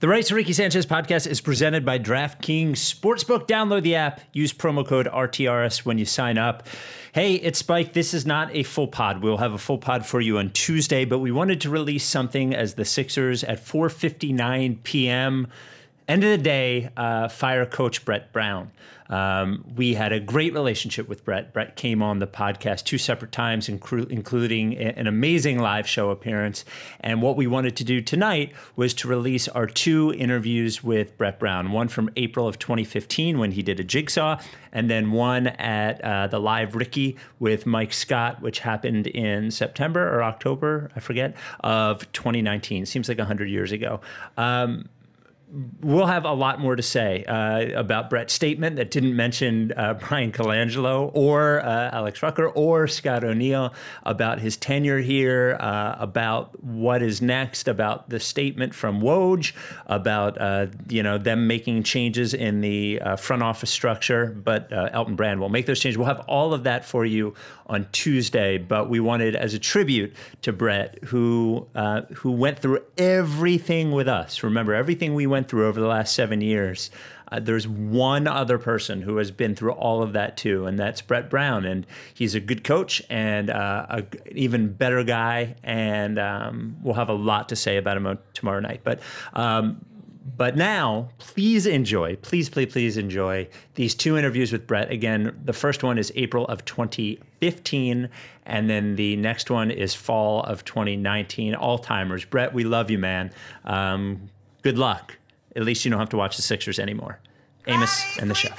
The Rights to Ricky Sanchez podcast is presented by DraftKings Sportsbook. Download the app, use promo code RTRS when you sign up. Hey, it's Spike. This is not a full pod. We'll have a full pod for you on Tuesday, but we wanted to release something as the Sixers at 4:59 p.m. End of the day, uh, fire coach Brett Brown. Um, we had a great relationship with Brett. Brett came on the podcast two separate times, inclu- including a- an amazing live show appearance. And what we wanted to do tonight was to release our two interviews with Brett Brown one from April of 2015 when he did a jigsaw, and then one at uh, the live Ricky with Mike Scott, which happened in September or October, I forget, of 2019. Seems like 100 years ago. Um, we'll have a lot more to say uh, about Brett's statement that didn't mention uh, Bryan Colangelo or uh, Alex Rucker or Scott O'Neill about his tenure here, uh, about what is next, about the statement from Woj, about uh, you know them making changes in the uh, front office structure. But Elton Brand will make those changes. We'll have all of that for you on Tuesday. But we wanted, as a tribute to Brett, who who went through everything with us. Remember everything we went went through over the last seven years. Uh, there's one other person who has been through all of that too, and that's Brett Brown. And he's a good coach and uh, an even better guy. And um, we'll have a lot to say about him tomorrow night. But um, but now, please enjoy, please, please, please enjoy these two interviews with Brett. Again, the first one is April of 2015, and then the next one is fall of 2019. All timers. Brett, we love you, man. Um, good luck. At least you don't have to watch the Sixers anymore. Amos and the chef.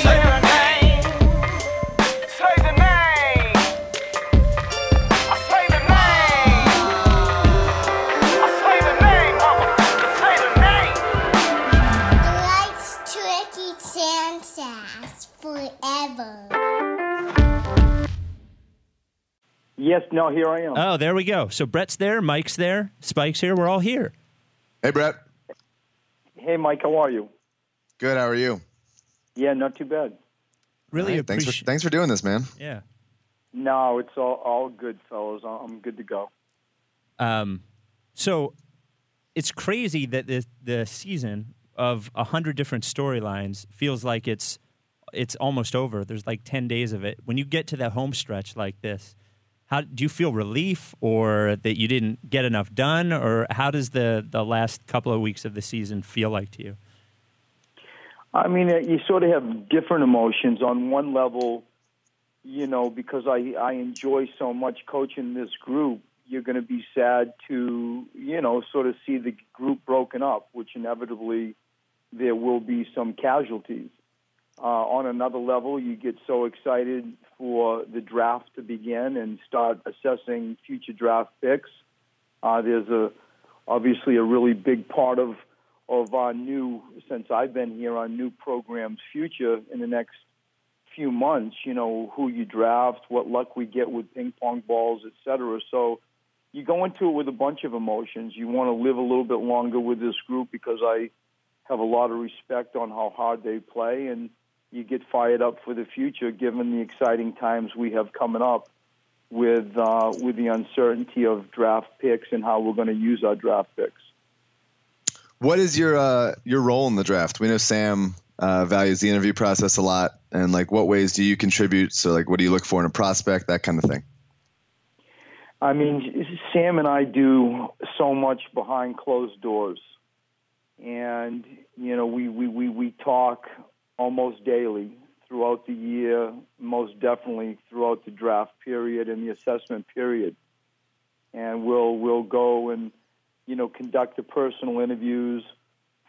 Yes, no, here I am. Oh, there we go. So Brett's there, Mike's there, Spike's here. We're all here. Hey, Brett. Hey, Mike. How are you? Good. How are you? Yeah, not too bad. Really right, thanks for thanks for doing this, man. Yeah. No, it's all all good, fellas. I'm good to go. Um, so it's crazy that the the season of a hundred different storylines feels like it's it's almost over. There's like ten days of it. When you get to that home stretch like this, how do you feel relief or that you didn't get enough done? Or how does the the last couple of weeks of the season feel like to you? I mean uh, you sort of have different emotions on one level you know because i i enjoy so much coaching this group you're going to be sad to you know sort of see the group broken up which inevitably there will be some casualties uh, on another level, you get so excited for the draft to begin and start assessing future draft picks. Uh, there's a obviously a really big part of of our new since I've been here our new program's future in the next few months. You know who you draft, what luck we get with ping pong balls, etc. So you go into it with a bunch of emotions. You want to live a little bit longer with this group because I have a lot of respect on how hard they play and you get fired up for the future, given the exciting times we have coming up with uh, with the uncertainty of draft picks and how we're going to use our draft picks. What is your uh, your role in the draft? We know Sam uh, values the interview process a lot, and like, what ways do you contribute? So, like, what do you look for in a prospect? That kind of thing. I mean, Sam and I do so much behind closed doors, and you know, we we we, we talk almost daily throughout the year, most definitely throughout the draft period and the assessment period. And we'll we'll go and you know conduct the personal interviews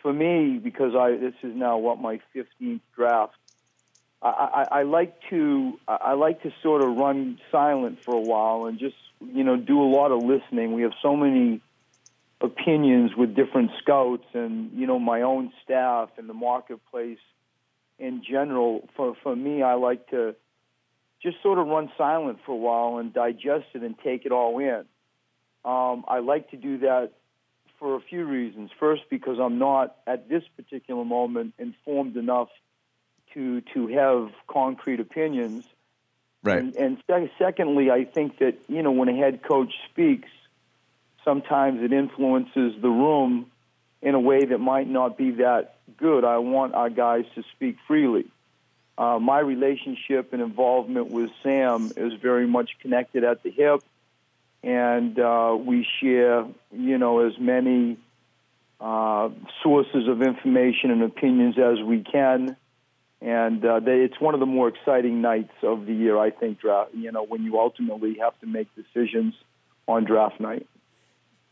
for me, because I this is now what my 15th draft. I, I, I like to I like to sort of run silent for a while and just you know do a lot of listening. We have so many opinions with different scouts and you know my own staff and the marketplace in general. For for me, I like to just sort of run silent for a while and digest it and take it all in. Um, I like to do that for a few reasons. First, because I'm not at this particular moment informed enough to to have concrete opinions. Right. And, and sec- secondly, I think that you know when a head coach speaks, sometimes it influences the room in a way that might not be that good. I want our guys to speak freely. Uh, my relationship and involvement with Sam is very much connected at the hip, and uh, we share, you know, as many uh, sources of information and opinions as we can. And uh, they, it's one of the more exciting nights of the year, I think. Draft, you know, when you ultimately have to make decisions on draft night.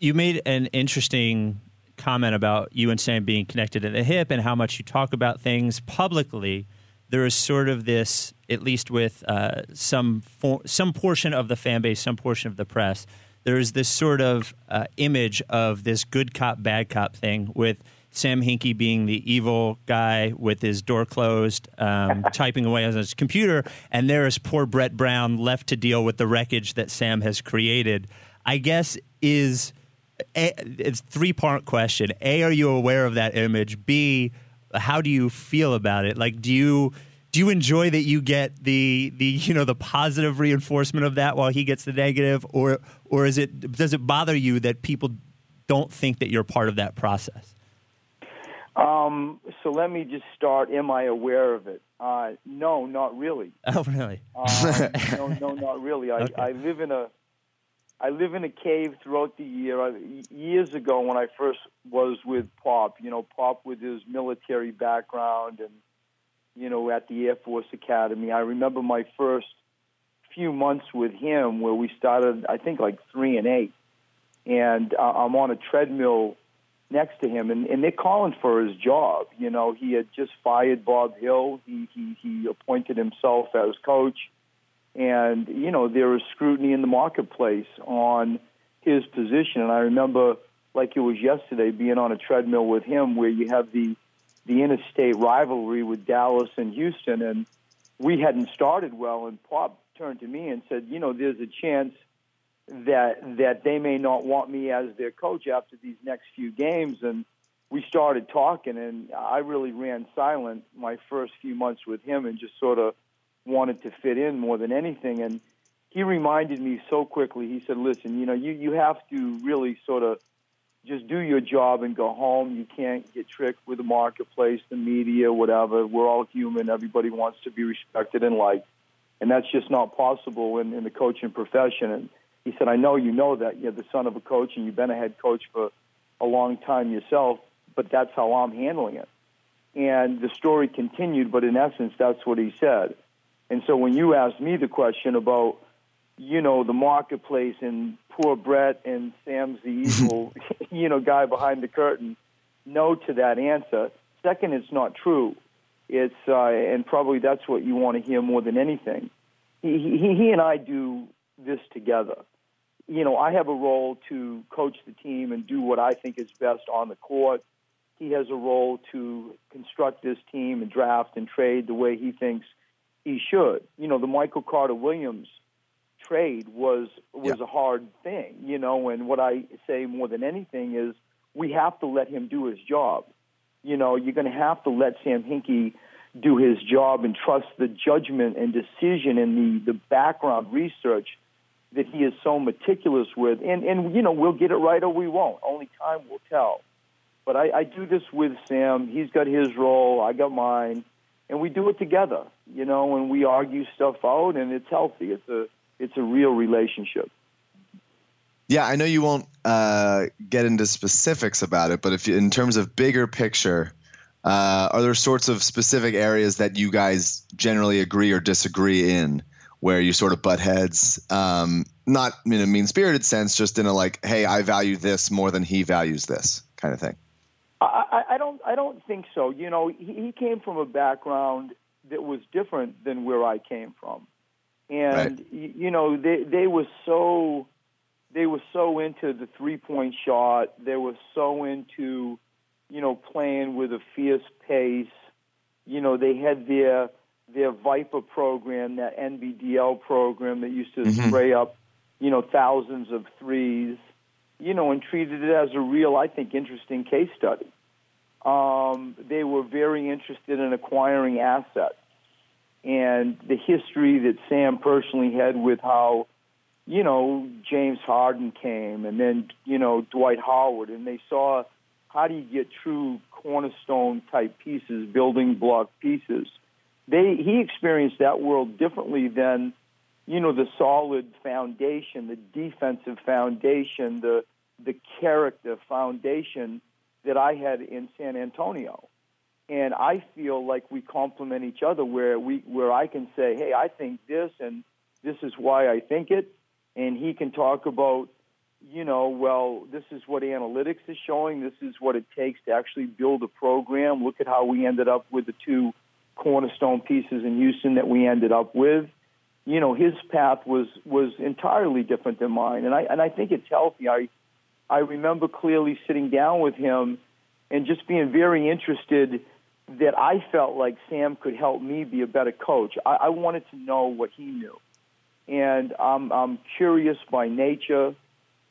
You made an interesting comment about you and Sam being connected at the hip and how much you talk about things publicly. There is sort of this, at least with uh, some for, some portion of the fan base, some portion of the press. There is this sort of uh, image of this good cop, bad cop thing with Sam Hinkie being the evil guy with his door closed, um, typing away on his computer, and there is poor Brett Brown left to deal with the wreckage that Sam has created. I guess is a, it's three part question. A, are you aware of that image? B, how do you feel about it? Like, do you do you enjoy that you get the the you know the positive reinforcement of that while he gets the negative, or or is it does it bother you that people don't think that you're part of that process? Um, so let me just start. Am I aware of it? Uh, no, not really. Oh, really? Um, no, no, not really. I, Okay. I live in a I live in a cave throughout the year. I, years ago, when I first was with Pop, you know, Pop with his military background and you know at the Air Force Academy. I remember my first few months with him where we started. I think like three and eight, and uh, I'm on a treadmill next to him, and, and they're calling for his job. You know, he had just fired Bob Hill. He he, he appointed himself as coach, and you know there was scrutiny in the marketplace on his position. And I remember, like it was yesterday, being on a treadmill with him, where you have the the interstate rivalry with Dallas and Houston, and we hadn't started well. And Pop turned to me and said, "You know, there's a chance." that that they may not want me as their coach after these next few games and we started talking and I really ran silent my first few months with him and just sort of wanted to fit in more than anything. And he reminded me so quickly. He said listen you know you you have to really sort of just do your job and go home. You can't get tricked with the marketplace the media whatever. We're all human. Everybody wants to be respected and liked. And that's just not possible in, in the coaching profession. And he said, I know you know that. You're the son of a coach and you've been a head coach for a long time yourself, but that's how I'm handling it. And the story continued, but in essence, that's what he said. And so when you asked me the question about, you know, the marketplace and poor Brett and Sam's the evil, you know, guy behind the curtain, no to that answer. Second, it's not true. It's, uh, and probably that's what you want to hear more than anything. He, he, he and I do this together. You know, I have a role to coach the team and do what I think is best on the court. He has a role to construct this team and draft and trade the way he thinks he should. You know, the Michael Carter Williams trade was was Yeah. a hard thing, you know, and what I say more than anything is we have to let him do his job. You know, you're going to have to let Sam Hinkie do his job and trust the judgment and decision and the, the background research that he is so meticulous with. And, and, you know, we'll get it right or we won't. Only time will tell. But I, I do this with Sam. He's got his role, I got mine, and we do it together, you know, and we argue stuff out, and it's healthy. It's a, it's a real relationship. Yeah, I know you won't uh, get into specifics about it, but if you, in terms of bigger picture, uh, are there sorts of specific areas that you guys generally agree or disagree in, where you sort of butt heads? Um, not in a mean spirited sense, just in a like, hey, I value this more than he values this kind of thing. I, I, don't. I don't think so. You know, he, he came from a background that was different than where I came from, and Right. y you know, they they were so they were so into the three point shot. They were so into, you know, playing with a fierce pace. You know, they had their their Viper program, that NBDL program that used to Mhm. spray up, you know, thousands of threes. You know, and treated it as a real, I think, interesting case study. Um, they were very interested in acquiring assets, and the history that Sam personally had with how you know, James Harden came and then, you know, Dwight Howard, and they saw how do you get true cornerstone type pieces, building block pieces. They he experienced that world differently than, you know, the solid foundation, the defensive foundation, the the character foundation that I had in San Antonio. And I feel like we complement each other where we where I can say, Hey, I think this and this is why I think it and he can talk about, you know, well, this is what analytics is showing. This is what it takes to actually build a program. Look at how we ended up with the two cornerstone pieces in Houston that we ended up with. You know, his path was was entirely different than mine, and I and I think it's healthy. I I remember clearly sitting down with him and just being very interested that I felt like Sam could help me be a better coach. I, I wanted to know what he knew and I'm, I'm curious by nature.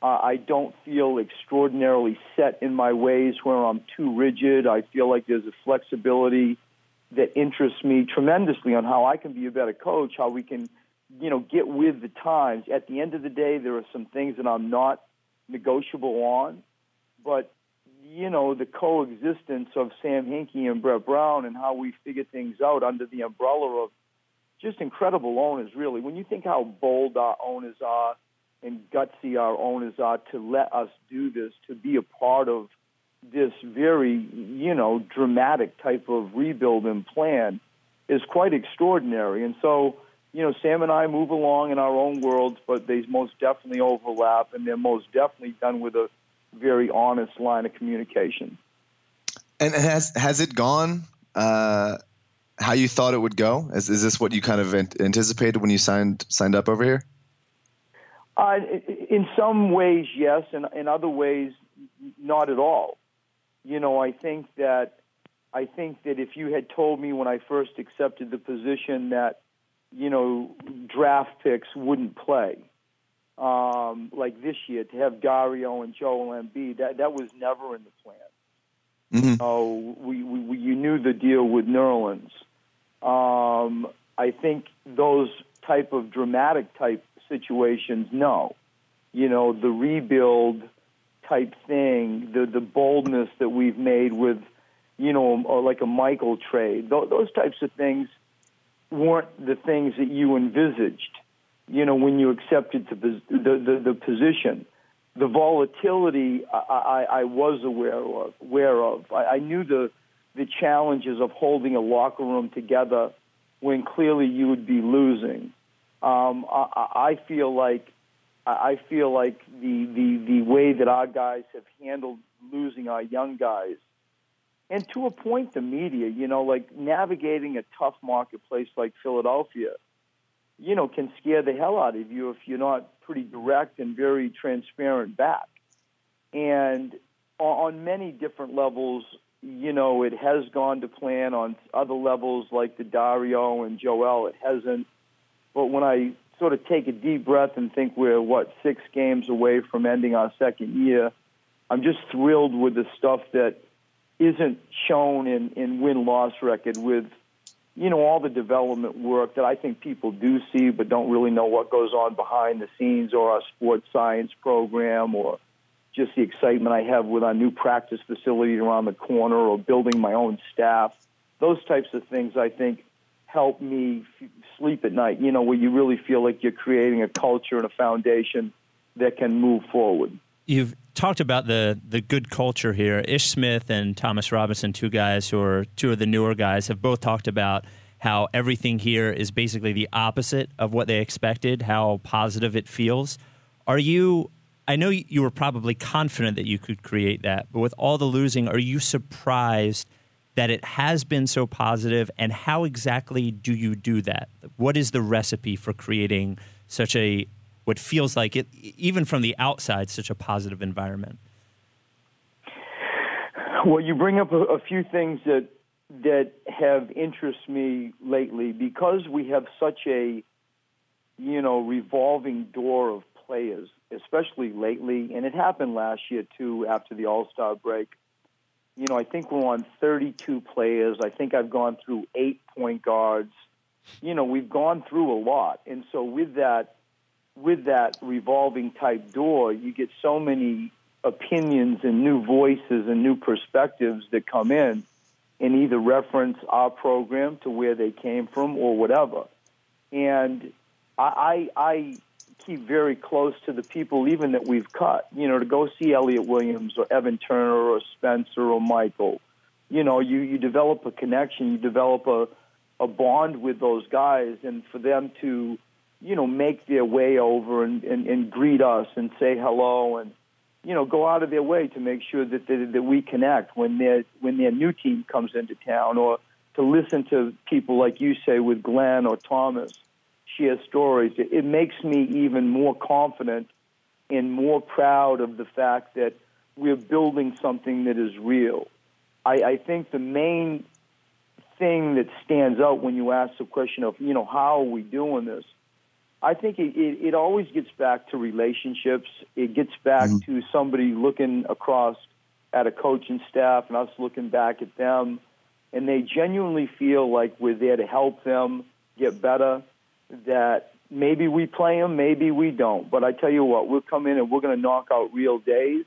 Uh, I don't feel extraordinarily set in my ways where I'm too rigid. I feel like there's a flexibility that interests me tremendously on how I can be a better coach, how we can, you know, get with the times. At the end of the day, there are some things that I'm not negotiable on, but you know, the coexistence of Sam Hinkie and Brett Brown and how we figure things out under the umbrella of just incredible owners, really. When you think how bold our owners are and gutsy our owners are to let us do this, to be a part of this very, you know, dramatic type of rebuild and plan is quite extraordinary. And so, you know, Sam and I move along in our own worlds, but they most definitely overlap, and they're most definitely done with a very honest line of communication. And has has it gone uh, how you thought it would go? Is is this what you kind of anticipated when you signed signed up over here? Uh, in some ways, yes. and in other ways, not at all. You know, I think that I think that if you had told me when I first accepted the position that you know draft picks wouldn't play, um, like this year to have Dario and Joel Embiid, that that was never in the plan. Mm-hmm. Oh, we, we, we you knew the deal with Nerlens. Um, I think those type of dramatic type situations, no. You know, the rebuild type thing, the the boldness that we've made with, you know, or like a Michael trade, th- those types of things weren't the things that you envisaged. You know, when you accepted the the, the, position, the volatility I, I, I was aware of. Aware of. I, I knew the the challenges of holding a locker room together when clearly you would be losing. Um, I, I feel like I feel like the, the the way that our guys have handled losing our young guys, and to a point, the media, you know, like navigating a tough marketplace like Philadelphia, you know, can scare the hell out of you if you're not pretty direct and very transparent back. And on many different levels, you know, it has gone to plan. On other levels, like the Dario and Joel, it hasn't. But when I sort of take a deep breath and think we're what six games away from ending our second year, I'm just thrilled with the stuff that isn't shown in in win loss record with you know all the development work that I think people do see but don't really know what goes on behind the scenes or our sports science program or just the excitement I have with our new practice facility around the corner or building my own staff. Those types of things I think help me f- sleep at night, you know, where you really feel like you're creating a culture and a foundation that can move forward. You've talked about the the good culture here. Ish Smith and Thomas Robinson, two guys who are two of the newer guys, have both talked about how everything here is basically the opposite of what they expected, how positive it feels. Are you I know you were probably confident that you could create that, but with all the losing, are you surprised that it has been so positive? And how exactly do you do that? What is the recipe for creating such a what feels like it, even from the outside, such a positive environment? Well, you bring up a, a few things that that have interested me lately because we have such a you know revolving door of players, especially lately, and it happened last year too after the All Star break. You know, I think we're on 32 players. I think I've gone through eight point guards. You know, we've gone through a lot, and so with that, with that revolving type door, you get so many opinions and new voices and new perspectives that come in and either reference our program to where they came from or whatever. And I, I, I keep very close to the people even that we've cut. You know, to go see Elliot Williams or Evan Turner or Spencer or Michael. You know, you, you develop a connection, you develop a, a bond with those guys, and for them to, you know, make their way over and, and, and greet us and say hello and you know, go out of their way to make sure that that, that we connect when their when their new team comes into town, or to listen to people like you say with Glenn or Thomas share stories. It, it makes me even more confident and more proud of the fact that we're building something that is real. I, I think the main thing that stands out when you ask the question of, you know, how are we doing this? I think it, it, it always gets back to relationships. It gets back mm-hmm. to somebody looking across at a coaching staff and us looking back at them, and they genuinely feel like we're there to help them get better. That maybe we play them, maybe we don't. But I tell you what, we'll come in and we're going to knock out real days.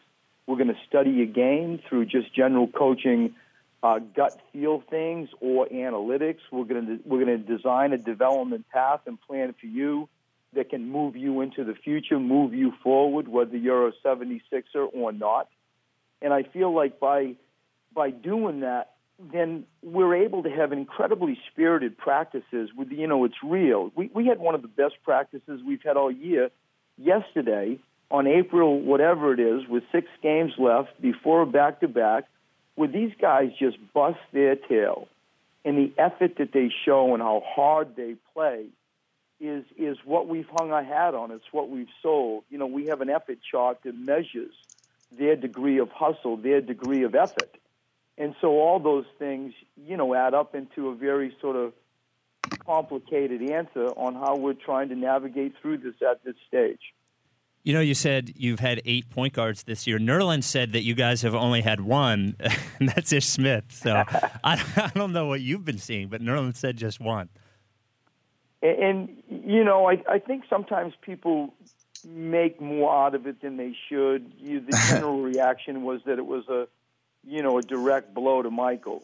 We're going to study a game through just general coaching, uh, gut feel things or analytics. We're going to we're going to design a development path and plan for you that can move you into the future, move you forward, whether you're a 76er or not. And I feel like by by doing that, then we're able to have incredibly spirited practices. With you know, it's real. We we had one of the best practices we've had all year yesterday on April whatever it is, with six games left before back to back, where these guys just bust their tail, and the effort that they show and how hard they play is is what we've hung our hat on. It's what we've sold. You know, we have an effort chart that measures their degree of hustle, their degree of effort, and so all those things, you know, add up into a very sort of complicated answer on how we're trying to navigate through this at this stage. You know, you said you've had eight point guards this year. Nerlens said that you guys have only had one, and that's Ish Smith. So I, I don't know what you've been seeing, but Nerlens said just one. And, and you know, I, I think sometimes people make more out of it than they should. You, the general reaction was that it was a, you know, a direct blow to Michael,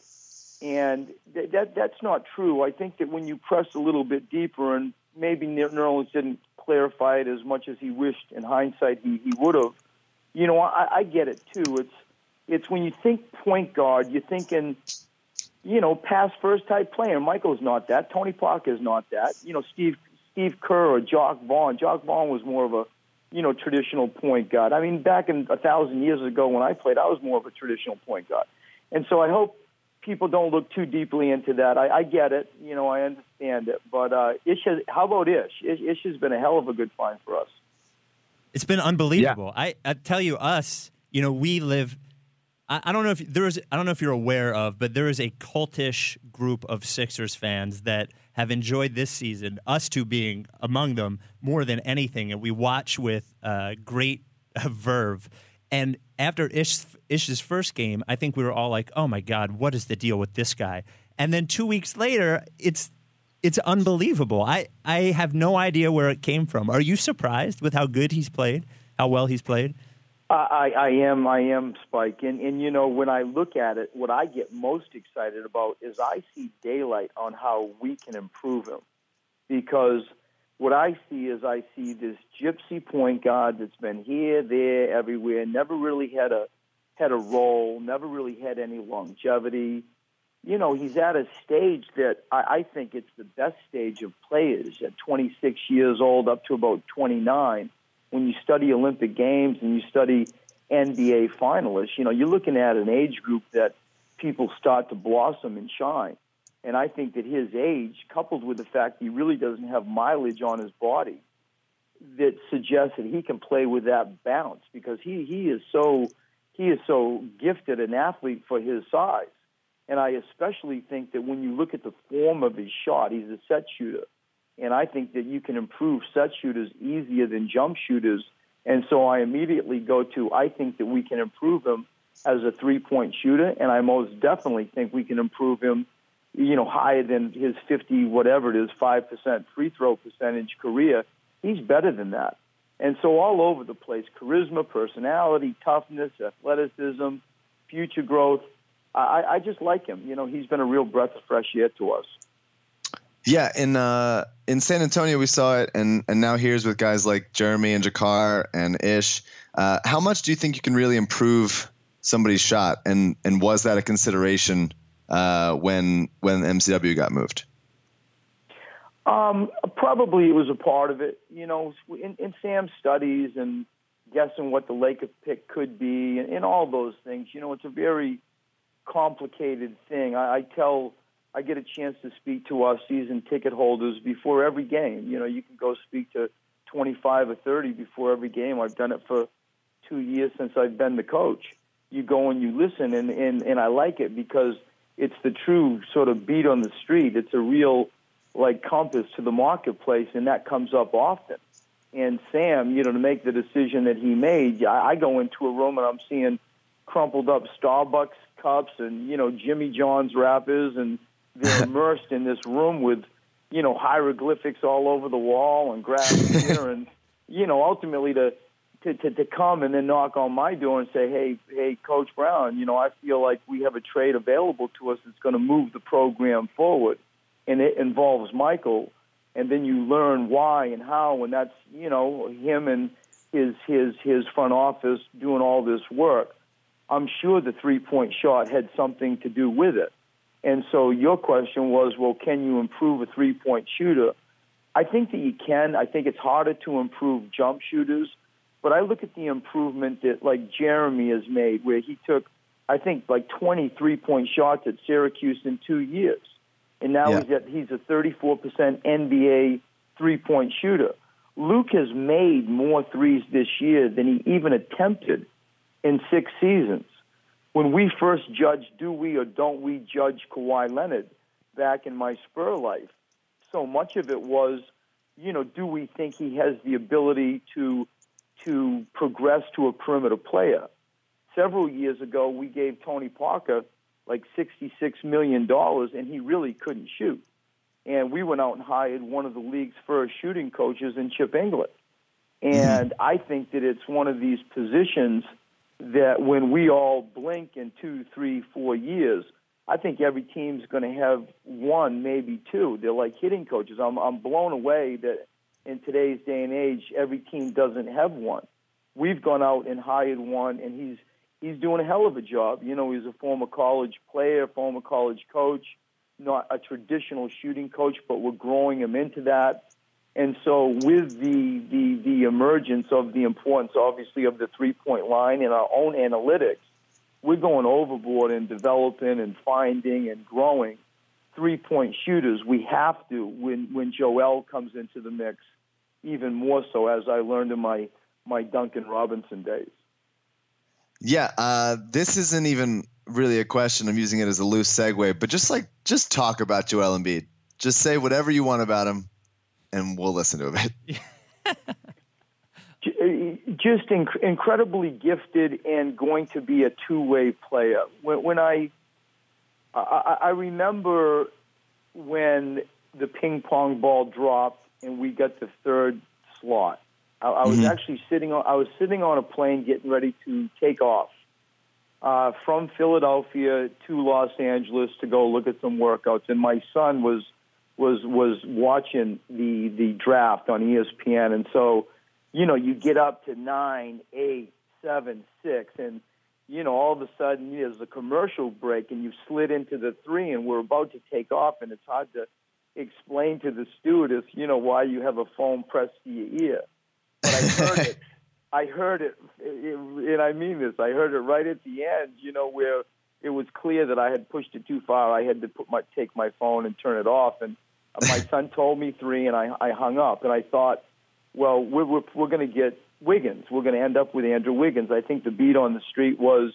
and th- that that's not true. I think that when you press a little bit deeper, and maybe Nerlens didn't clarify it as much as he wished in hindsight he, he would have. You know, I, I get it too. It's it's when you think point guard, you're thinking you know, pass first type player. Michael's not that. Tony Parker is not that. You know, Steve Steve Kerr or Jacque Vaughn. Jacque Vaughn was more of a, you know, traditional point guard. I mean, back in a thousand years ago when I played, I was more of a traditional point guard. And so I hope people don't look too deeply into that. I, I get it. You know, I understand it. But uh, Ish has, how about Ish? Ish? Ish has been a hell of a good find for us. It's been unbelievable. Yeah. I, I tell you, us, you know, we live – I, I don't know if there is. I don't know if you're aware of, but there is a cultish group of Sixers fans that have enjoyed this season. Us two being among them more than anything, and we watch with uh, great verve. And after Ish, Ish's first game, I think we were all like, "Oh my God, what is the deal with this guy?" And then two weeks later, it's it's unbelievable. I I have no idea where it came from. Are you surprised with how good he's played? How well he's played? I, I am, I am, Spike, and and you know when I look at it, what I get most excited about is I see daylight on how we can improve him, because what I see is I see this gypsy point guard that's been here, there, everywhere, never really had a had a role, never really had any longevity. You know, he's at a stage that I, I think it's the best stage of players at 26 years old up to about 29 when you study Olympic Games and you study NBA finalists, you know, you're looking at an age group that people start to blossom and shine. And I think that his age, coupled with the fact he really doesn't have mileage on his body, that suggests that he can play with that bounce because he, he is so he is so gifted an athlete for his size. And I especially think that when you look at the form of his shot, he's a set shooter. And I think that you can improve set shooters easier than jump shooters. And so I immediately go to I think that we can improve him as a three point shooter. And I most definitely think we can improve him, you know, higher than his 50, whatever it is, 5% free throw percentage career. He's better than that. And so all over the place charisma, personality, toughness, athleticism, future growth. I, I just like him. You know, he's been a real breath of fresh air to us. Yeah, in uh, in San Antonio we saw it, and and now here's with guys like Jerami and JaKarr and Ish. Uh, how much do you think you can really improve somebody's shot, and and was that a consideration uh, when when MCW got moved? Um, probably it was a part of it. You know, in, in Sam's studies and guessing what the Laker pick could be, and, and all those things. You know, it's a very complicated thing. I, I tell, I get a chance to speak to our season ticket holders before every game. You know, you can go speak to 25 or 30 before every game. I've done it for two years since I've been the coach. You go and you listen, and, and, and I like it because it's the true sort of beat on the street. It's a real like compass to the marketplace, and that comes up often. And Sam, you know, to make the decision that he made, I, I go into a room and I'm seeing crumpled up Starbucks cups and you know Jimmy John's wrappers, and they're immersed in this room with you know hieroglyphics all over the wall and grass here, and you know ultimately to, to to to come and then knock on my door and say, hey, hey, Coach Brown, you know I feel like we have a trade available to us that's going to move the program forward, and it involves Michael, and then you learn why and how, and that's you know him and his his his front office doing all this work. I'm sure the three point shot had something to do with it. And so your question was, well, can you improve a three point shooter? I think that you can. I think it's harder to improve jump shooters, but I look at the improvement that like Jerami has made, where he took, I think, like 23 point shots at Syracuse in two years, and now yeah. he's at he's a 34% NBA three point shooter. Luke has made more threes this year than he even attempted in six seasons. When we first judged, do we or don't we judge Kawhi Leonard back in my Spur life, so much of it was, you know, do we think he has the ability to to progress to a perimeter player? Several years ago, we gave Tony Parker like $66 million, and he really couldn't shoot. And we went out and hired one of the league's first shooting coaches in Chip Engelland. Mm-hmm. And I think that it's one of these positions – that when we all blink in two, three, four years, I think every team's going to have one, maybe two. They're like hitting coaches. I'm, I'm blown away that in today's day and age, every team doesn't have one. We've gone out and hired one, and he's he's doing a hell of a job. You know, he's a former college player, former college coach, not a traditional shooting coach, but we're growing him into that. And so, with the, the, the emergence of the importance, obviously, of the three point line in our own analytics, we're going overboard in developing and finding and growing three point shooters. We have to when, when Joel comes into the mix, even more so, as I learned in my, my Duncan Robinson days. Yeah, uh, this isn't even really a question. I'm using it as a loose segue, but just like just talk about Joel Embiid. Just say whatever you want about him and we'll listen to a bit. Just inc- incredibly gifted and going to be a two-way player. When, when I, I, I remember when the ping pong ball dropped and we got the third slot. I, I was mm-hmm. actually sitting on I was sitting on a plane getting ready to take off uh, from Philadelphia to Los Angeles to go look at some workouts, and my son was was was watching the the draft on ESPN, and so you know you get up to nine, eight, seven, six, and you know all of a sudden there's a commercial break, and you slid into the three, and we're about to take off, and it's hard to explain to the stewardess, you know, why you have a phone pressed to your ear. but I heard it. I heard it, and I mean this. I heard it right at the end. You know where it was clear that I had pushed it too far. I had to put my take my phone and turn it off. And my son told me three, and I I hung up. And I thought, well, we're we're, we're going to get Wiggins. We're going to end up with Andrew Wiggins. I think the beat on the street was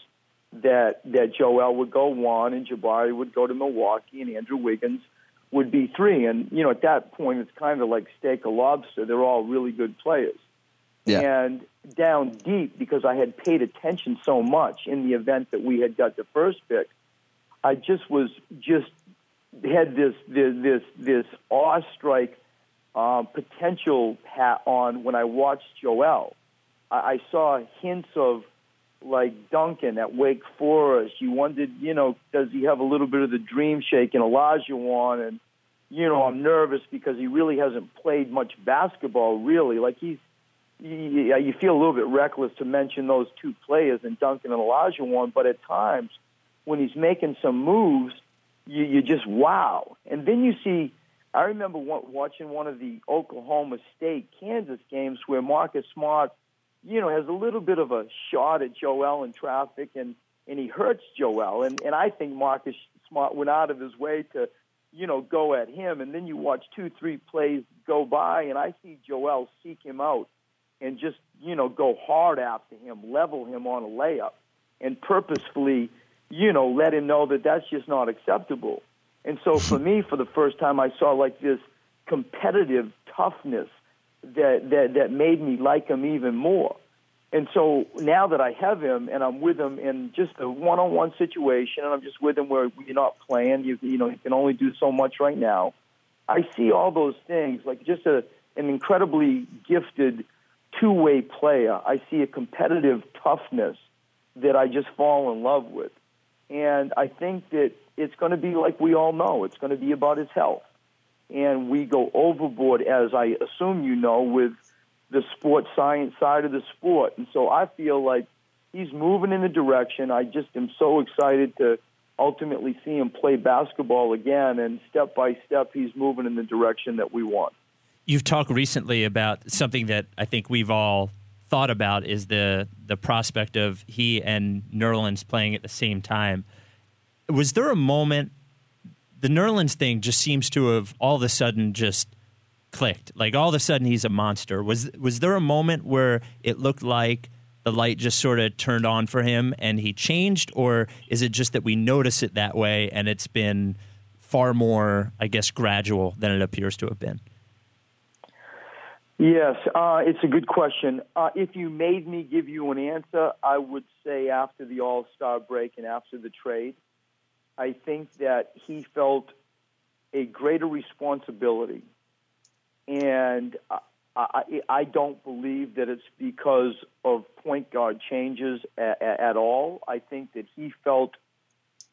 that that Joel would go one and Jabari would go to Milwaukee and Andrew Wiggins would be three. And you know, at that point, it's kind of like steak or lobster. They're all really good players. Yeah. And down deep, because I had paid attention so much in the event that we had got the first pick, I just was just had this this this, this awestrike uh, potential hat on when I watched Joel. I, I saw hints of like Duncan at Wake Forest. You wondered, you know, does he have a little bit of the dream shake in Olajuwon? And you know, I'm nervous because he really hasn't played much basketball. Really, like he's you, you feel a little bit reckless to mention those two players and Duncan and Olajuwon, but at times when he's making some moves, you, you just wow. And then you see, I remember watching one of the Oklahoma State Kansas games where Marcus Smart, you know, has a little bit of a shot at Joel in traffic and and he hurts Joel. And and I think Marcus Smart went out of his way to, you know, go at him. And then you watch two, three plays go by, and I see Joel seek him out and just you know go hard after him, level him on a layup, and purposefully you know let him know that that's just not acceptable. And so for me, for the first time, I saw like this competitive toughness that that that made me like him even more. And so now that I have him and I'm with him in just a one-on-one situation, and I'm just with him where you're not playing, you you know, you can only do so much right now. I see all those things like just a an incredibly gifted two way player. I see a competitive toughness that I just fall in love with. And I think that it's going to be like we all know, it's going to be about his health. And we go overboard, as I assume you know, with the sports science side of the sport. And so I feel like he's moving in the direction. I just am so excited to ultimately see him play basketball again. And step by step, he's moving in the direction that we want you've talked recently about something that I think we've all thought about is the the prospect of he and Nerlens playing at the same time. Was there a moment? The Nerlens thing just seems to have all of a sudden just clicked. Like all of a sudden he's a monster. Was was there a moment where it looked like the light just sort of turned on for him and he changed, or is it just that we notice it that way and it's been far more, I guess, gradual than it appears to have been? Yes, uh, it's a good question. Uh, if you made me give you an answer, I would say after the All Star break and after the trade, I think that he felt a greater responsibility. And I, I, I don't believe that it's because of point guard changes at, at all. I think that he felt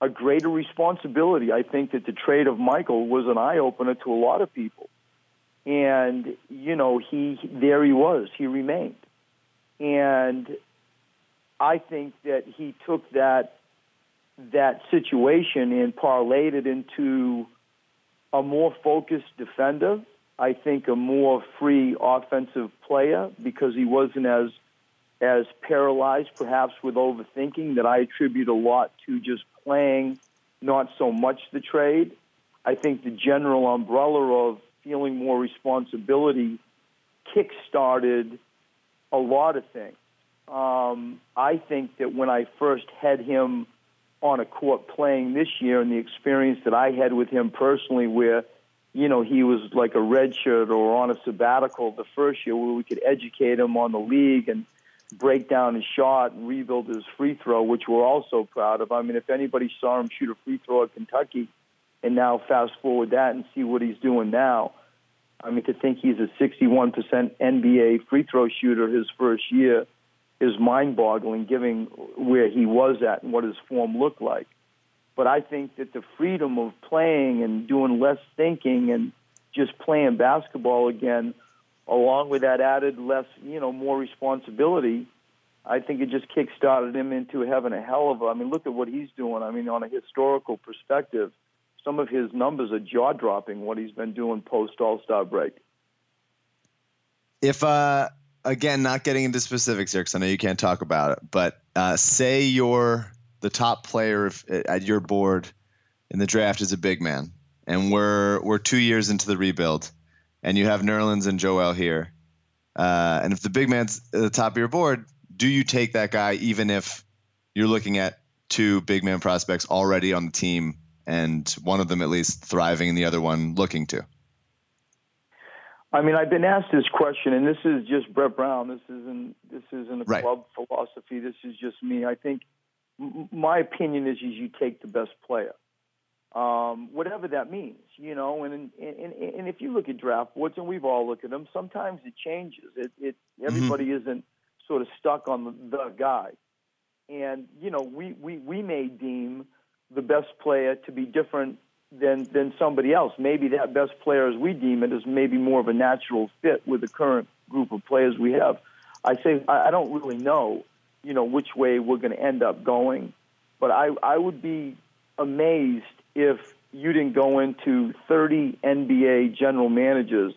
a greater responsibility. I think that the trade of Michael was an eye opener to a lot of people and you know he there he was. He remained. And i think that he took that that situation and parlayed it into a more focused defender i think a more free offensive player because he wasn't as as paralyzed perhaps with overthinking that i attribute a lot to just playing not so much the trade. I think the general umbrella of feeling more responsibility kick-started a lot of things. Um, I think that when I first had him on a court playing this year, and the experience that I had with him personally, where you know he was like a redshirt or on a sabbatical the first year, where we could educate him on the league and break down his shot and rebuild his free throw, which we're also proud of. I mean, if anybody saw him shoot a free throw at Kentucky, and now fast forward that and see what he's doing now. I mean, to think he's a 61% NBA free throw shooter his first year is mind boggling, given where he was at and what his form looked like. But I think that the freedom of playing and doing less thinking and just playing basketball again, along with that added less, you know, more responsibility, I think it just kick-started him into having a hell of a. I mean, look at what he's doing. I mean, on a historical perspective, some of his numbers are jaw dropping what he's been doing post All Star break. If uh, again, not getting into specifics here because I know you can't talk about it, but uh, say you're the top player of, at your board in the draft is a big man, and we're we're two years into the rebuild, and you have Nerlens and Joel here, uh, and if the big man's at the top of your board, do you take that guy even if you're looking at two big man prospects already on the team and one of them at least thriving and the other one looking to? I mean, I've been asked this question, and this is just Brett Brown. This isn't this isn't a Right. club philosophy. This is just me. I think m- my opinion is, is you take the best player, um, whatever that means, you know. And, and and and if you look at draft boards, and we've all looked at them, sometimes it changes. It it everybody isn't sort of stuck on the, the guy, and you know, we we we may deem the best player to be different than than somebody else. Maybe that best player, as we deem it, is maybe more of a natural fit with the current group of players we have. I say I, don't really know, you know, which way we're going to end up going, but I I would be amazed if you didn't go into 30 NBA general managers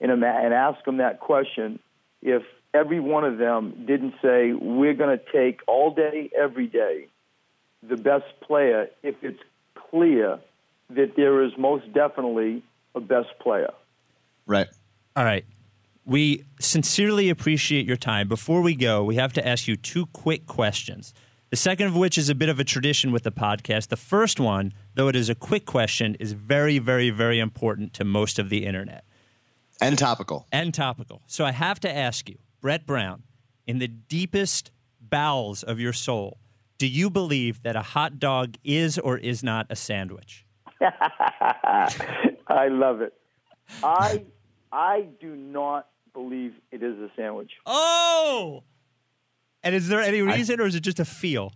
and, and ask them that question if every one of them didn't say we're going to take all day every day the best player if it's clear that there is most definitely a best player. Right. All right. We sincerely appreciate your time. Before we go, we have to ask you two quick questions. The second of which is a bit of a tradition with the podcast. The first one, though it is a quick question, is very, very, very important to most of the internet And topical. and topical. So I have to ask you, Brett Brown, in the deepest bowels of your soul, do you believe that a hot dog is or is not a sandwich? I love it. I I do not believe it is a sandwich. Oh! And is there any reason, or is it just a feel?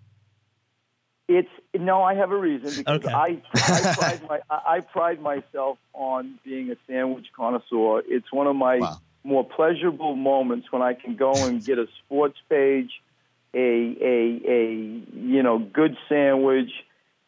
It's no, I have a reason because Okay. I I pride my I I pride myself on being a sandwich connoisseur. It's one of my Wow. more pleasurable moments when I can go and get a sports page, a a a you know good sandwich,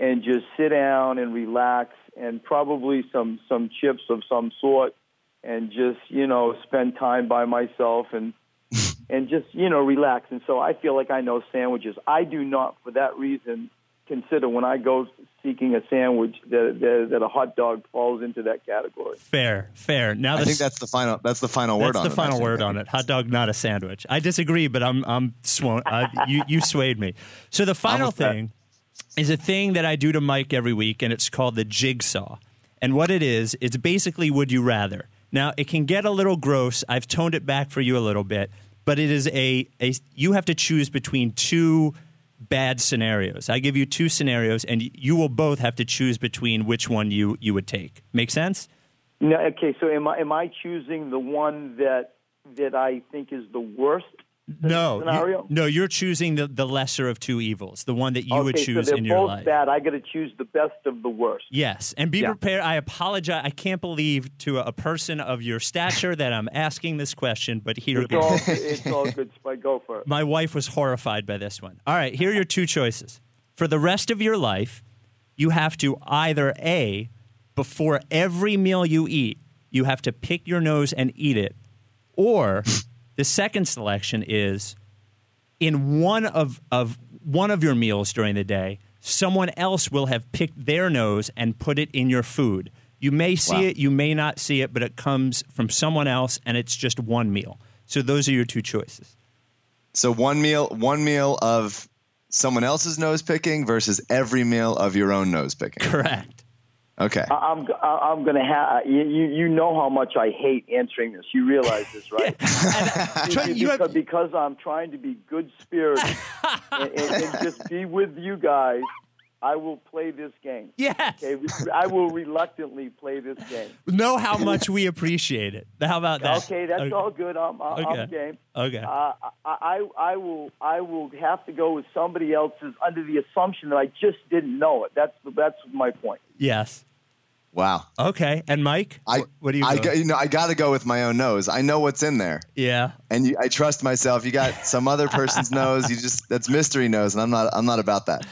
and just sit down and relax, and probably some some chips of some sort, and just you know spend time by myself and and just you know relax. And so I feel like I know sandwiches. I do not, for that reason, consider when I go seeking a sandwich that that, that a hot dog falls into that category. Fair, fair. Now I think that's the final. That's the final word That's on the final I word on it. Hot dog, not a sandwich. I disagree, but I'm I'm swan. Uh, you you swayed me. So the final thing is a thing that I do to Mike every week, and it's called the jigsaw. And what it is, it's basically would you rather. Now it can get a little gross. I've toned it back for you a little bit, but it is a a you have to choose between two bad scenarios. I give you two scenarios, and you will both have to choose between which one you you would take. Make sense? No, okay, so am I am I choosing the one that that I think is the worst? No, scenario? you, no, you're choosing the, the lesser of two evils, the one that you okay, would choose so they're in your both life. bad. I got to choose the best of the worst. Yes, and be Yeah. prepared. I apologize. I can't believe to a person of your stature that I'm asking this question, but here It's goes. all it's all good. Spike, go for it. My wife was horrified by this one. All right, here are your two choices. For the rest of your life, you have to either A, before every meal you eat, you have to pick your nose and eat it, or the second selection is in one of, of one of your meals during the day, someone else will have picked their nose and put it in your food. You may see Wow. it, you may not see it, but it comes from someone else and it's just one meal. So those are your two choices. So one meal, one meal of someone else's nose picking versus every meal of your own nose picking. Correct. Okay. I- I'm I- I'm going to have you. You you know how much I hate answering this. You realize this, right? Try- you because, have- because I'm trying to be good spirited and, and, and just be with you guys. I will play this game. yes. Okay, I will reluctantly play this game. Know how much we appreciate it. How about that? Okay, that's all good. I'm, I'm Okay. Game. Okay. Uh, I, I I will I will have to go with somebody else's under the assumption that I just didn't know it. That's that's my point. yes. Wow. Okay. And Mike, I what do you? I go? got, you know I got to go with my own nose. I know what's in there, yeah. and you, I trust myself. You got some other person's nose. You just that's mystery nose, and I'm not I'm not about that.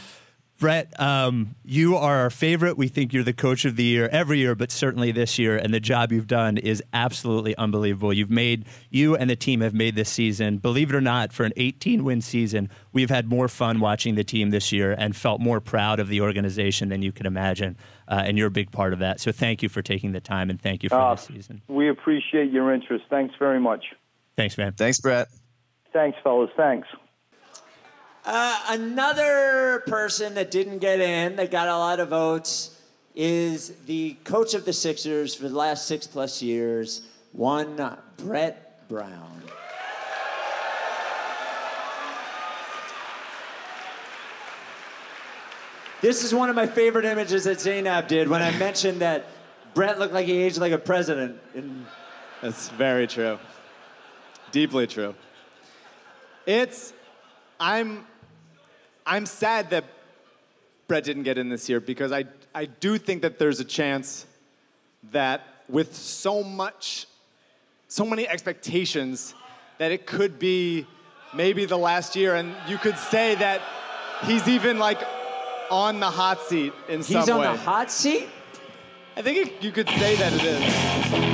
Brett, um, you are our favorite. We think you're the coach of the year every year, but certainly this year. And the job you've done is absolutely unbelievable. You've made, you and the team have made this season, believe it or not, for an 18 win season, we've had more fun watching the team this year and felt more proud of the organization than you can imagine. Uh, and you're a big part of that. So thank you for taking the time and thank you for Uh, this season. We appreciate your interest. Thanks very much. Thanks, man. Thanks, Brett. Thanks, fellas. Thanks. Uh, another person that didn't get in, that got a lot of votes, is the coach of the Sixers for the last six plus years, one Brett Brown. This is one of my favorite images that Zainab did when I mentioned that Brett looked like he aged like a president. In, That's very true. Deeply true. It's I'm I'm sad that Brett didn't get in this year because I I do think that there's a chance that with so much so many expectations that it could be maybe the last year and you could say that he's even like on the hot seat in he's some way. He's on the hot seat? I think it, you could say that it is.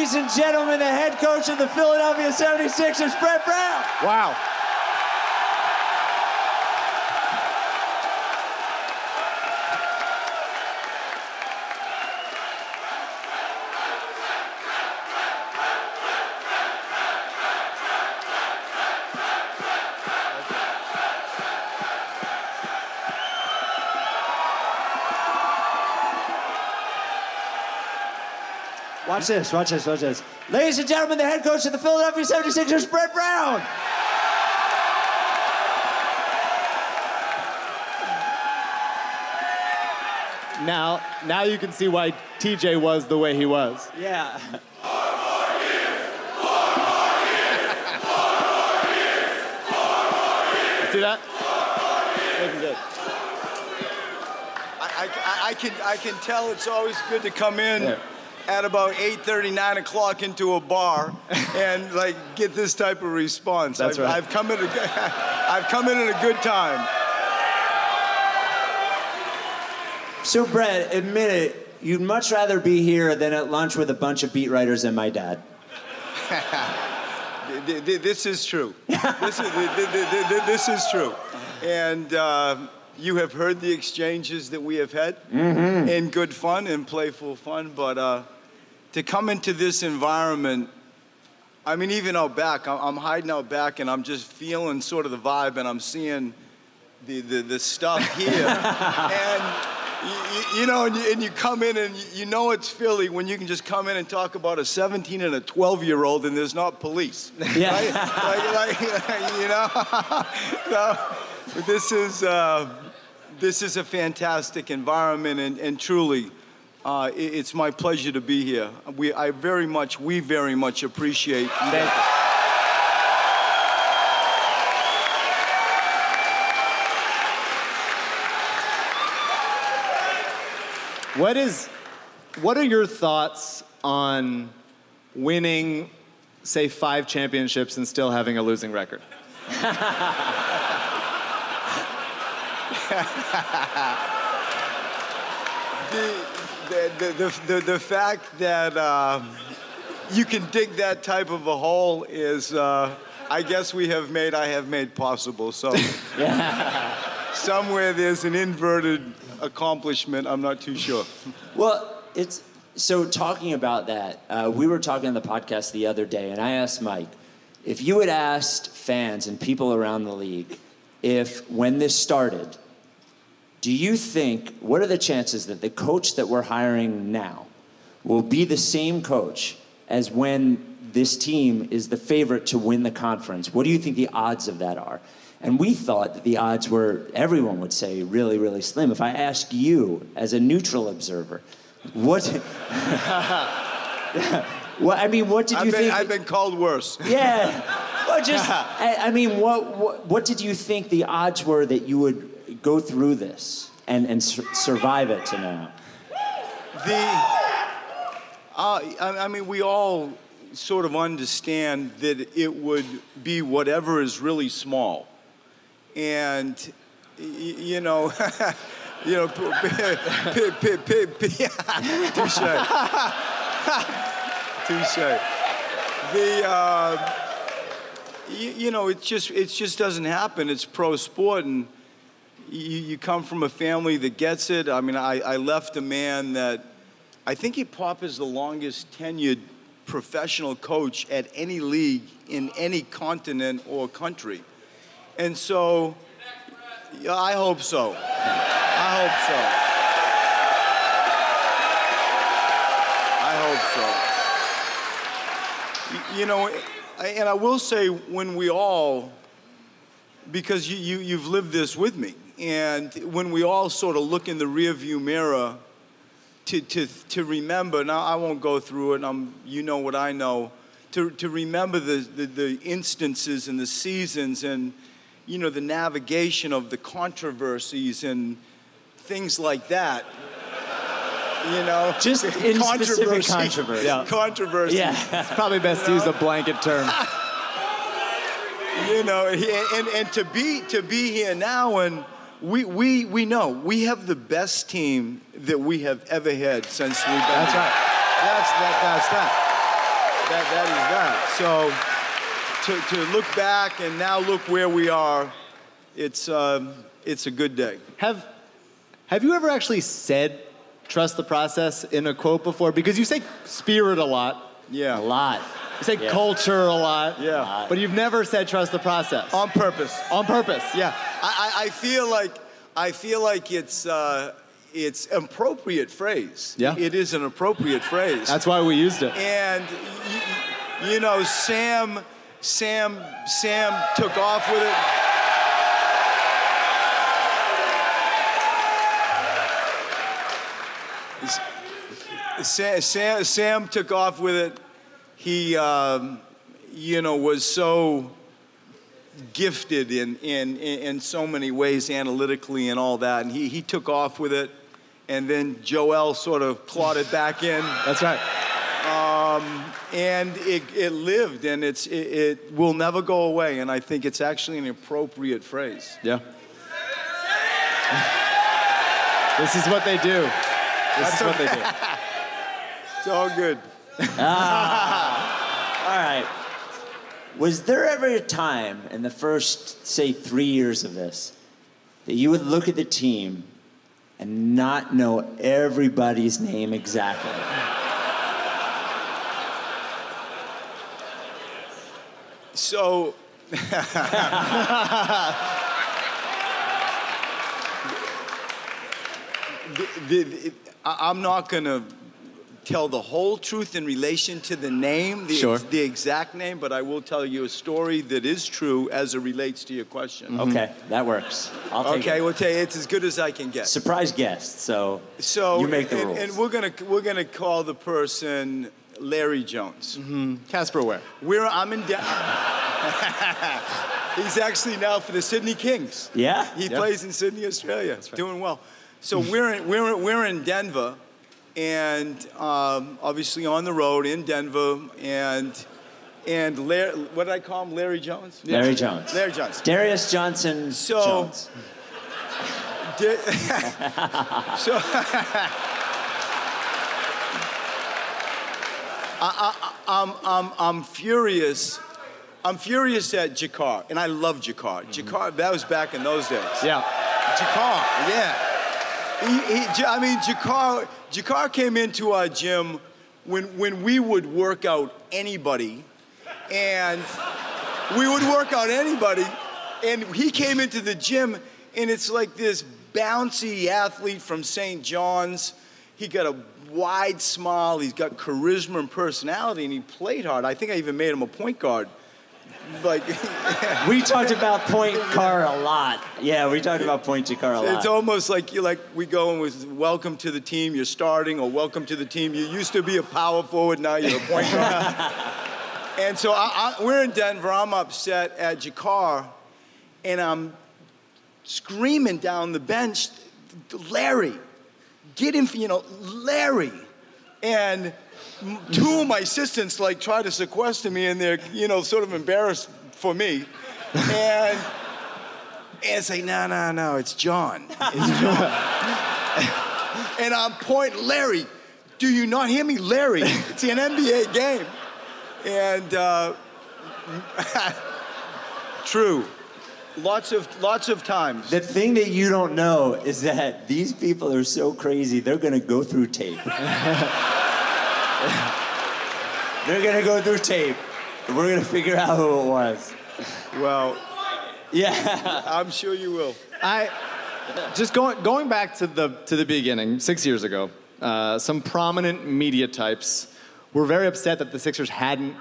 Ladies and gentlemen, the head coach of the Philadelphia 76ers, Brett Brown. Wow. Watch this, watch this, watch this. Ladies and gentlemen, the head coach of the Philadelphia 76ers, Brett Brown. Now, now you can see why TJ was the way he was. Yeah. See that? Looking good. I, I, I can I can tell it's always good to come in Yeah. At about 8:30, 9 o'clock into a bar and like get this type of response. That's I've, right. I've come in a good- I've come in at a good time. So, Brett, admit it, you'd much rather be here than at lunch with a bunch of beat writers and my dad. Th- th- This is true. This is, th- th- th- th- this is true. And uh, you have heard the exchanges that we have had in good fun and playful fun. But uh, to come into this environment, I mean, even out back, I'm- hiding out back and I'm just feeling sort of the vibe and I'm seeing the, the, the stuff here. and you, you know, and you, and you come in and you know it's Philly when you can just come in and talk about a 17 and a 12 year old and there's not police. Yeah. Like, like, you know, so this is uh, this is a fantastic environment, and, and truly, uh, it- it's my pleasure to be here. We, I very much, we very much appreciate. Thank you. What is what are your thoughts on winning say 5 championships and still having a losing record? the, the, the, the, the fact that um, you can dig that type of a hole is, uh, I guess we have made, I have made possible. So somewhere there's an inverted accomplishment. I'm not too sure. Well, it's so talking about that. Uh, we were talking on the podcast the other day, and I asked Mike if you had asked fans and people around the league if when this started, do you think what are the chances that the coach that we're hiring now will be the same coach as when this team is the favorite to win the conference? What do you think the odds of that are? And we thought that the odds were, everyone would say, really, really slim. If I ask you, as a neutral observer, what, Well, I mean, what did I've you been, think? I've been called worse. Yeah. Well, just, I, I mean, what, what, what did you think the odds were that you would go through this and, and sur- survive it to now? The, uh, I, I mean, we all sort of understand that it would be whatever is really small, and y- y- you know, you know, p- p- p- p- touche, touche. The, uh, you, you know, it just it just doesn't happen. It's pro sport, and you, you come from a family that gets it. I mean, I, I left a man that I think he Pop is the longest tenured professional coach at any league in any continent or country. And so, yeah, I hope so. I hope so. I hope so. You know, and I will say, when we all because you, you, you've lived this with me. And when we all sort of look in the rearview mirror to, to, to remember, now I won't go through it, I'm, you know what I know, to, to remember the, the, the instances and the seasons and, you know, the navigation of the controversies and things like that. You know, Just in specific controversy. Yeah. Controversy. Yeah. it's Probably best to use a blanket term. you know he- and, and to be to be here now and we, we we know we have the best team that we have ever had since we've been That's here. right. that's that that's that that that is that so to, to look back and now look where we are it's um, it's a good day Have Have you ever actually said "trust the process" in a quote before? Because you say "spirit" a lot, yeah A lot. You say Yeah. "culture" a lot, Yeah. but you've never said "trust the process" on purpose on purpose. Yeah, I, I, I feel like I feel like it's uh, it's appropriate phrase. Yeah. it is an appropriate phrase. That's why we used it. and y- y- you know, Sam, Sam, Sam took off with it. Sam, Sam, Sam took off with it. He, um, you know, was so gifted in, in, in so many ways analytically and all that. And he, he took off with it. And then Joel sort of clawed it back in. That's right. And it, it lived and it's, it, it will never go away. And I think it's actually an appropriate phrase. Yeah. this is what they do. This is what they do. It's all good. All right. Was there ever a time in the first, say, three years of this that you would look at the team and not know everybody's name exactly? So, the, the, I'm not going to tell the whole truth in relation to the name, the, Sure. the exact name, but I will tell you a story that is true as it relates to your question. Mm-hmm. Okay, that works. I'll take Okay, it. we'll tell you it's as good as I can get. Surprise guest, so, So, you make the and, rules. and we're gonna we're gonna call the person Larry Jones. Mm-hmm. Casper Ware. We're I'm in. De- He's actually now for the Sydney Kings. yeah? He Yeah. plays in Sydney, Australia. Doing well. So we're in, we're, we're in Denver, and um, obviously on the road in Denver, and and Larry, what did I call him? Larry Jones. Larry Jones. Larry Jones. Darius Johnson So- Jones. Di- so I, I, I'm, I'm, I'm furious. I'm furious at JaKarr, and I love JaKarr. JaKarr, that was back in those days. Yeah. JaKarr, yeah. He, he, I mean, JaKarr, JaKarr came into our gym when, when we would work out anybody, and we would work out anybody, and he came into the gym, and it's like this bouncy athlete from St. John's. He got a wide smile, he's got charisma and personality, and he played hard. I think I even made him a point guard like We talked about Point Car a lot. Yeah, we talked about Point Car a lot. it's almost like you like we go and with welcome to the team you're starting or welcome to the team you used to be a power forward now you're a point guard. and so I, I, we're in Denver. I'm upset at JaKarr, and I'm screaming down the bench, Larry, get him, you know, Larry, and two of my assistants like try to sequester me and they're you know sort of embarrassed for me. And and say no no no it's john. It's john. And i'm pointing larry do you not hear me? Larry it's an nba game. And uh, true. Lots of lots of times. The thing that you don't know is that these people are so crazy, they're gonna go through tape. they're gonna go through tape. and We're gonna figure out who it was. well Yeah. i'm sure you will I just going going back to the to the beginning, six years ago. Uh, some prominent media types were very upset that the Sixers hadn't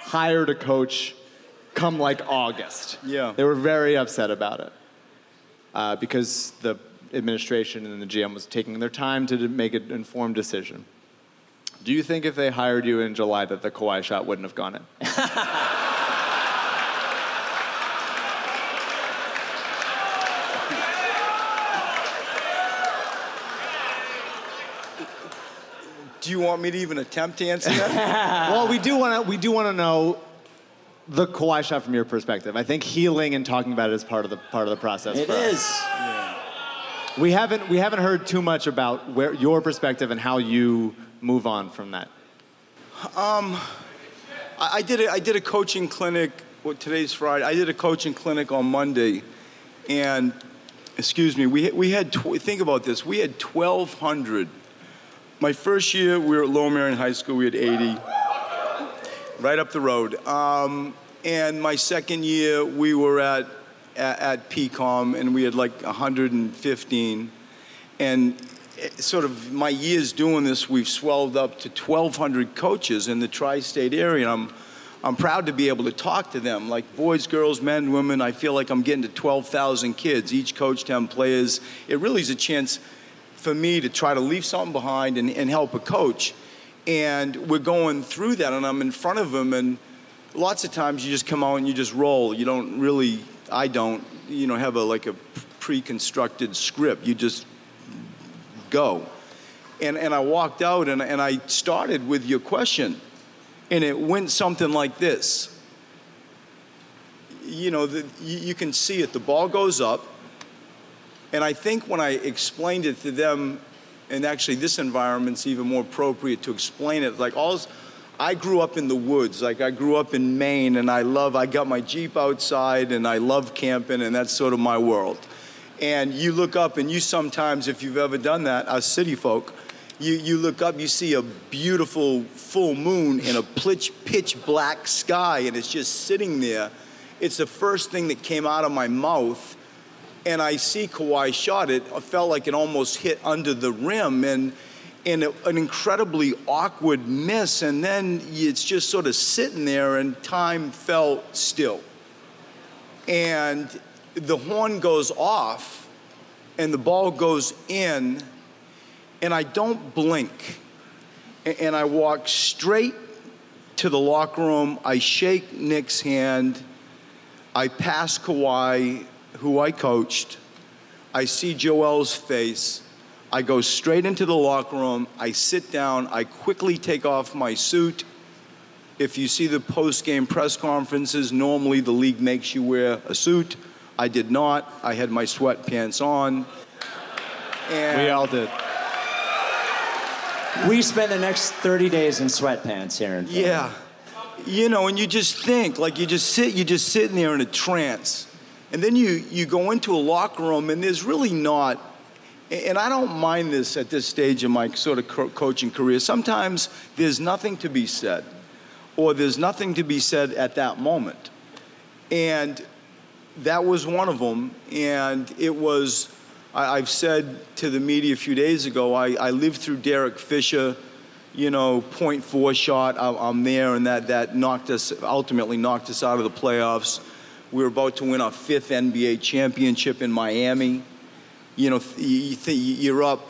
hired a coach come like August. Yeah. they were very upset about it uh, because the administration and the GM was taking their time to make an informed decision. Do you think if they hired you in July that the Kawhi shot wouldn't have gone in? do you want me to even attempt to answer that well, we do want to we do want to know the Kawhi shot from your perspective. I think healing and talking about it is part of the part of the process. It for us. is. We haven't we haven't heard too much about where your perspective and how you move on from that. I, I did a, I did a coaching clinic. Well, today's Friday. I did a coaching clinic on Monday, and excuse me, we we had tw- think about this. We had 1,200. My first year, we were at Lower Merion High School. We had 80, right up the road. Um, and my second year, we were at at, at PCOM, and we had like 115. And Eh, sort of my years doing this, we've swelled up to 1,200 coaches in the tri-state area. And I'm, I'm proud to be able to talk to them, like boys, girls, men, women. I feel like I'm getting to 12,000 kids, each coach 10 players. It really is a chance for me to try to leave something behind and, and help a coach. And we're going through that, and I'm in front of them, and lots of times you just come out and you just roll. You don't really, I don't, you know, have a like a pre-constructed script. You just go. And, and I walked out and, and I started with your question. And it went something like this. You know, the, you, you can see it. The ball goes up. And I think when I explained it to them, and actually this environment's even more appropriate to explain it, like all, I grew up in the woods. Like I grew up in Maine and I love, I got my Jeep outside and I love camping and that's sort of my world. And you look up and you sometimes, if you've ever done that, as city folk, you, you look up, you see a beautiful full moon in a pitch, pitch black sky and it's just sitting there. It's the first thing that came out of my mouth and I see Kawhi shot it. I felt like it almost hit under the rim and in a, an incredibly awkward miss. And then it's just sort of sitting there and time felt still. And the horn goes off and the ball goes in and I don't blink. And I walk straight to the locker room. I shake Nick's hand. I pass Kawhi, who I coached. I see Joel's face. I go straight into the locker room. I sit down. I quickly take off my suit. If you see the post game press conferences, normally the league makes you wear a suit. I did not. I had my sweatpants on. And We all did. We spent the next 30 days in sweatpants here in Philly. Yeah. You know, and you just think, like you just sit, you're just sitting there in a trance. And then you, you go into a locker room and there's really not, and I don't mind this at this stage of my sort of co- coaching career. Sometimes there's nothing to be said, or there's nothing to be said at that moment. And that was one of them. And it was, I, I've said to the media a few days ago, I, I lived through Derek Fisher, you know, point four shot. I'm, I'm there, and that that knocked us ultimately knocked us out of the playoffs. We were about to win our fifth NBA championship in Miami. You know, you th- you're up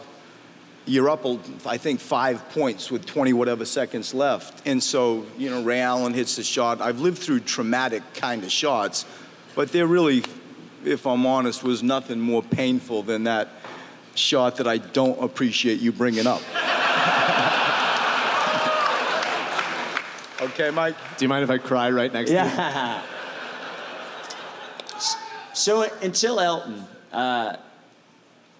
you're up, I think, five points with 20 whatever seconds left. And so, you know, Ray Allen hits the shot. I've lived through traumatic kind of shots, but they're really, if I'm honest, was nothing more painful than that shot that I don't appreciate you bringing up. okay, Mike? Do you mind if I cry right next to you? Yeah. So until Elton, uh,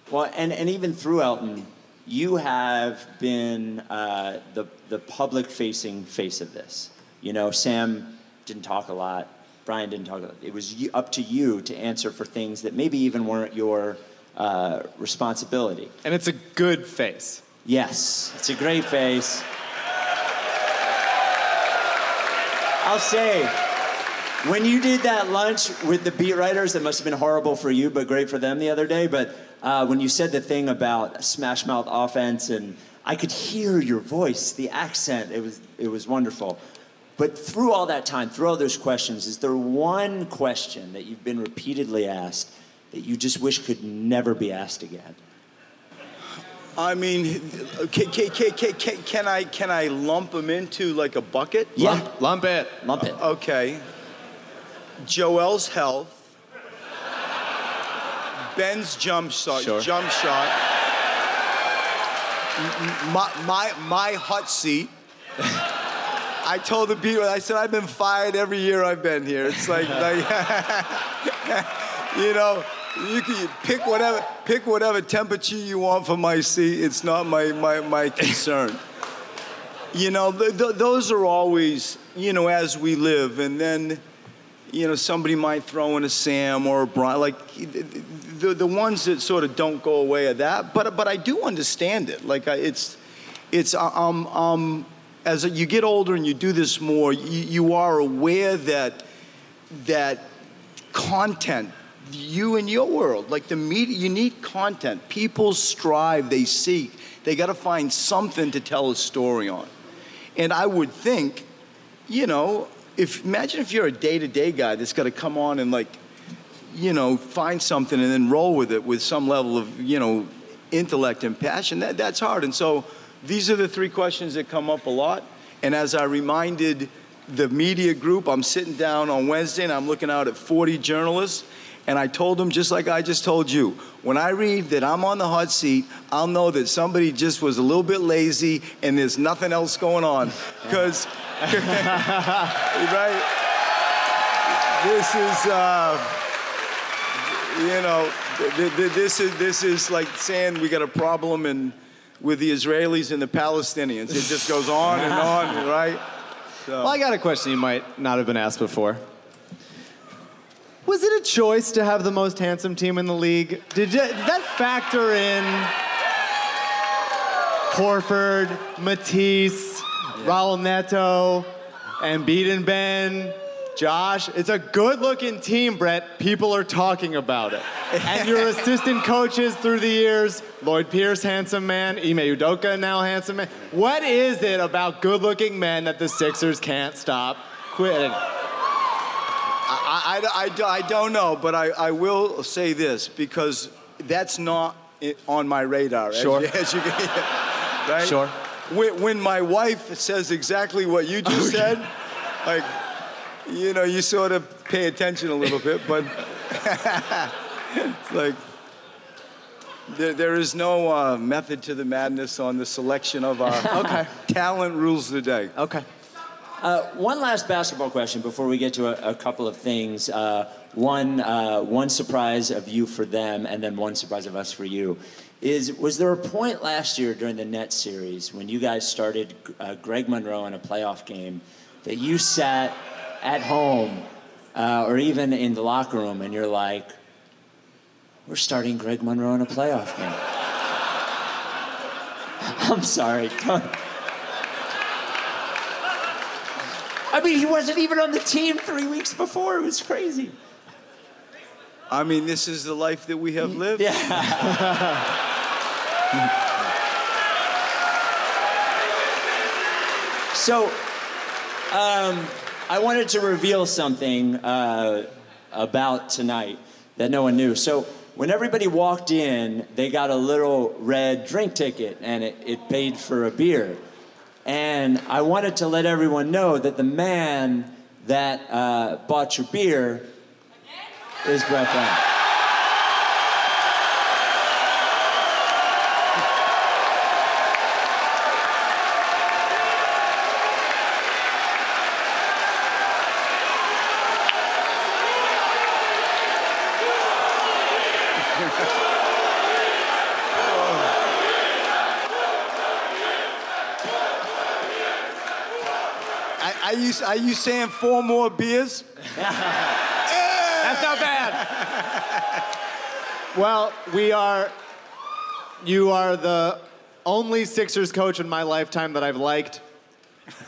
well, and, and even through Elton, you have been uh, the, the public facing face of this. You know, Sam didn't talk a lot, Brian didn't talk a lot. It was up to you to answer for things that maybe even weren't your uh, responsibility. And it's a good face. Yes, it's a great face. I'll say, when you did that lunch with the beat writers, it must have been horrible for you, but great for them the other day. But uh, when you said the thing about smash mouth offense, and I could hear your voice, the accent, it was, it was wonderful. But through all that time, through all those questions, is there one question that you've been repeatedly asked that you just wish could never be asked again? I mean, can, can, can, can, can I can I lump them into like a bucket? Yeah. Lump, lump it. Lump it. Okay. Joel's health. Ben's jump shot. Sure. Jump shot. My, my, my hot seat. I told the people, I said, I've been fired every year I've been here. It's like, like you know, you can pick whatever, pick whatever temperature you want for my seat. It's not my, my, my concern. You know, th- th- those are always, you know, as we live. And then, you know, somebody might throw in a Sam or a Brian, like the, the ones that sort of don't go away are that. But, but I do understand it. Like, I, it's, it's, um, um, as you get older and you do this more, you, you are aware that, that content, you and your world, like the media, you need content. People strive, they seek, they got to find something to tell a story on. And I would think, you know, if imagine if you're a day-to-day guy that's got to come on and like, you know, find something and then roll with it with some level of, you know, intellect and passion. That, that's hard. And so these are the three questions that come up a lot. And as I reminded the media group, I'm sitting down on Wednesday and I'm looking out at 40 journalists. And I told them, just like I just told you, when I read that I'm on the hot seat, I'll know that somebody just was a little bit lazy and there's nothing else going on. Because, right? This is, uh, you know, th- th- this is this is like saying we got a problem in with the Israelis and the Palestinians. It just goes on and on, right? So. Well, I got a question you might not have been asked before. Was it a choice to have the most handsome team in the league? Did, you, did that factor in Horford, Matisse, Raul Neto, and Ben, Josh? It's a good-looking team, Brett. People are talking about it. And your assistant coaches through the years, Lloyd Pierce, handsome man, Ime Udoka, now handsome man. What is it about good-looking men that the Sixers can't stop quitting? I, I, I, I don't know, but I, I will say this because that's not on my radar. Sure. you- As you, right? Sure. When, when my wife says exactly what you just said, like, you know, you sort of pay attention a little bit, but it's like there, there is no uh, method to the madness on the selection of our Okay. talent rules the day. Okay. Uh, one last basketball question before we get to a, a couple of things. Uh, one, uh, one surprise of you for them, and then one surprise of us for you. Is was there a point last year during the Net series when you guys started uh, Greg Monroe in a playoff game that you sat at home uh, or even in the locker room and you're like, "We're starting Greg Monroe in a playoff game." I'm sorry. I mean, he wasn't even on the team three weeks before. It was crazy. I mean, this is the life that we have lived. Yeah. So, um, I wanted to reveal something uh, about tonight that no one knew. So, when everybody walked in, they got a little red drink ticket and it, it paid for a beer. And I wanted to let everyone know that the man that uh, bought your beer is Brett Brown. I, are, you, are you saying four more beers? That's not bad. well, we are. You are the only Sixers coach in my lifetime that I've liked.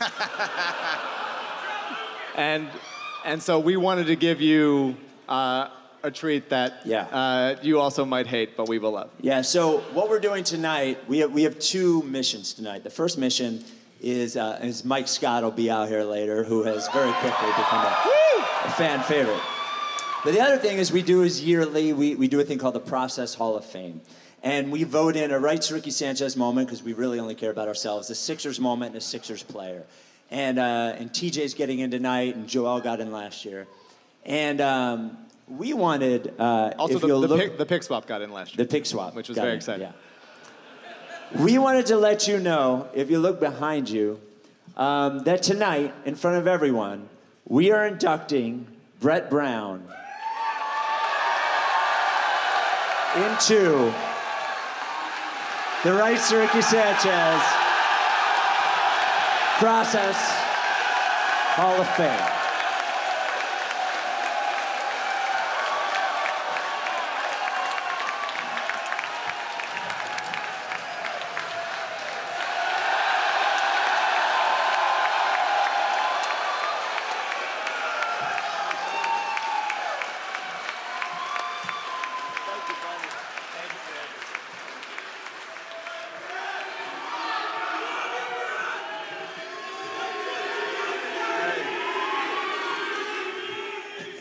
and and so we wanted to give you uh, a treat that Yeah. uh, you also might hate, but we will love. Yeah, so what we're doing tonight, we have, we have two missions tonight. The first mission is, uh, is Mike Scott will be out here later, who has very quickly become a, a fan favorite. But the other thing is we do is yearly, we, we do a thing called the Process Hall of Fame. And we vote in a rights Ricky Sanchez moment, because we really only care about ourselves, a Sixers moment and a Sixers player. And, uh, and TJ's getting in tonight, and Joel got in last year. And um, we wanted, uh, Also, the, the, look, pick, the pick swap got in last year. the pick swap, Which was very in, exciting. yeah. We wanted to let you know, if you look behind you, um, that tonight, in front of everyone, we are inducting Brett Brown into the rights to Ricky Sanchez Process Hall of Fame.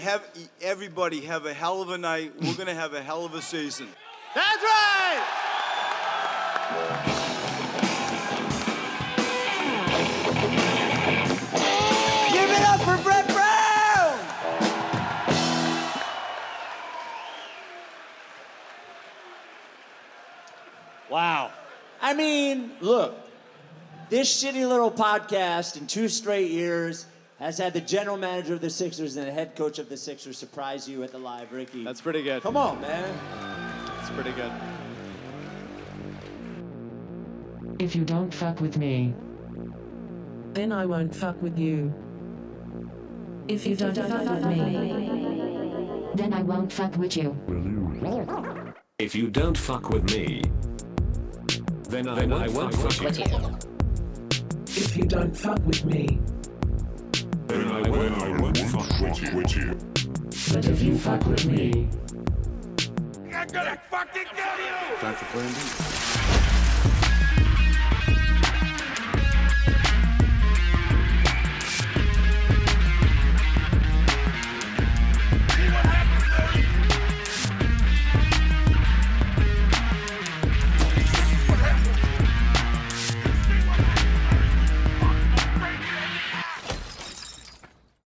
Have everybody have a hell of a night. We're gonna have a hell of a season. That's right! Give it up for Brett Brown! Wow. I mean, look, this shitty little podcast in two straight years has had the general manager of the Sixers and the head coach of the Sixers surprise you at the live, Ricky. That's pretty good. Come on, man. That's pretty good. If you don't fuck with me, Then I won't fuck with you. If you don't fuck with me, then I won't fuck with you. If you don't fuck with me, then I, then I won't fuck with you. if you don't fuck with me, fuck with you. But if you fuck with me, Time for plan B.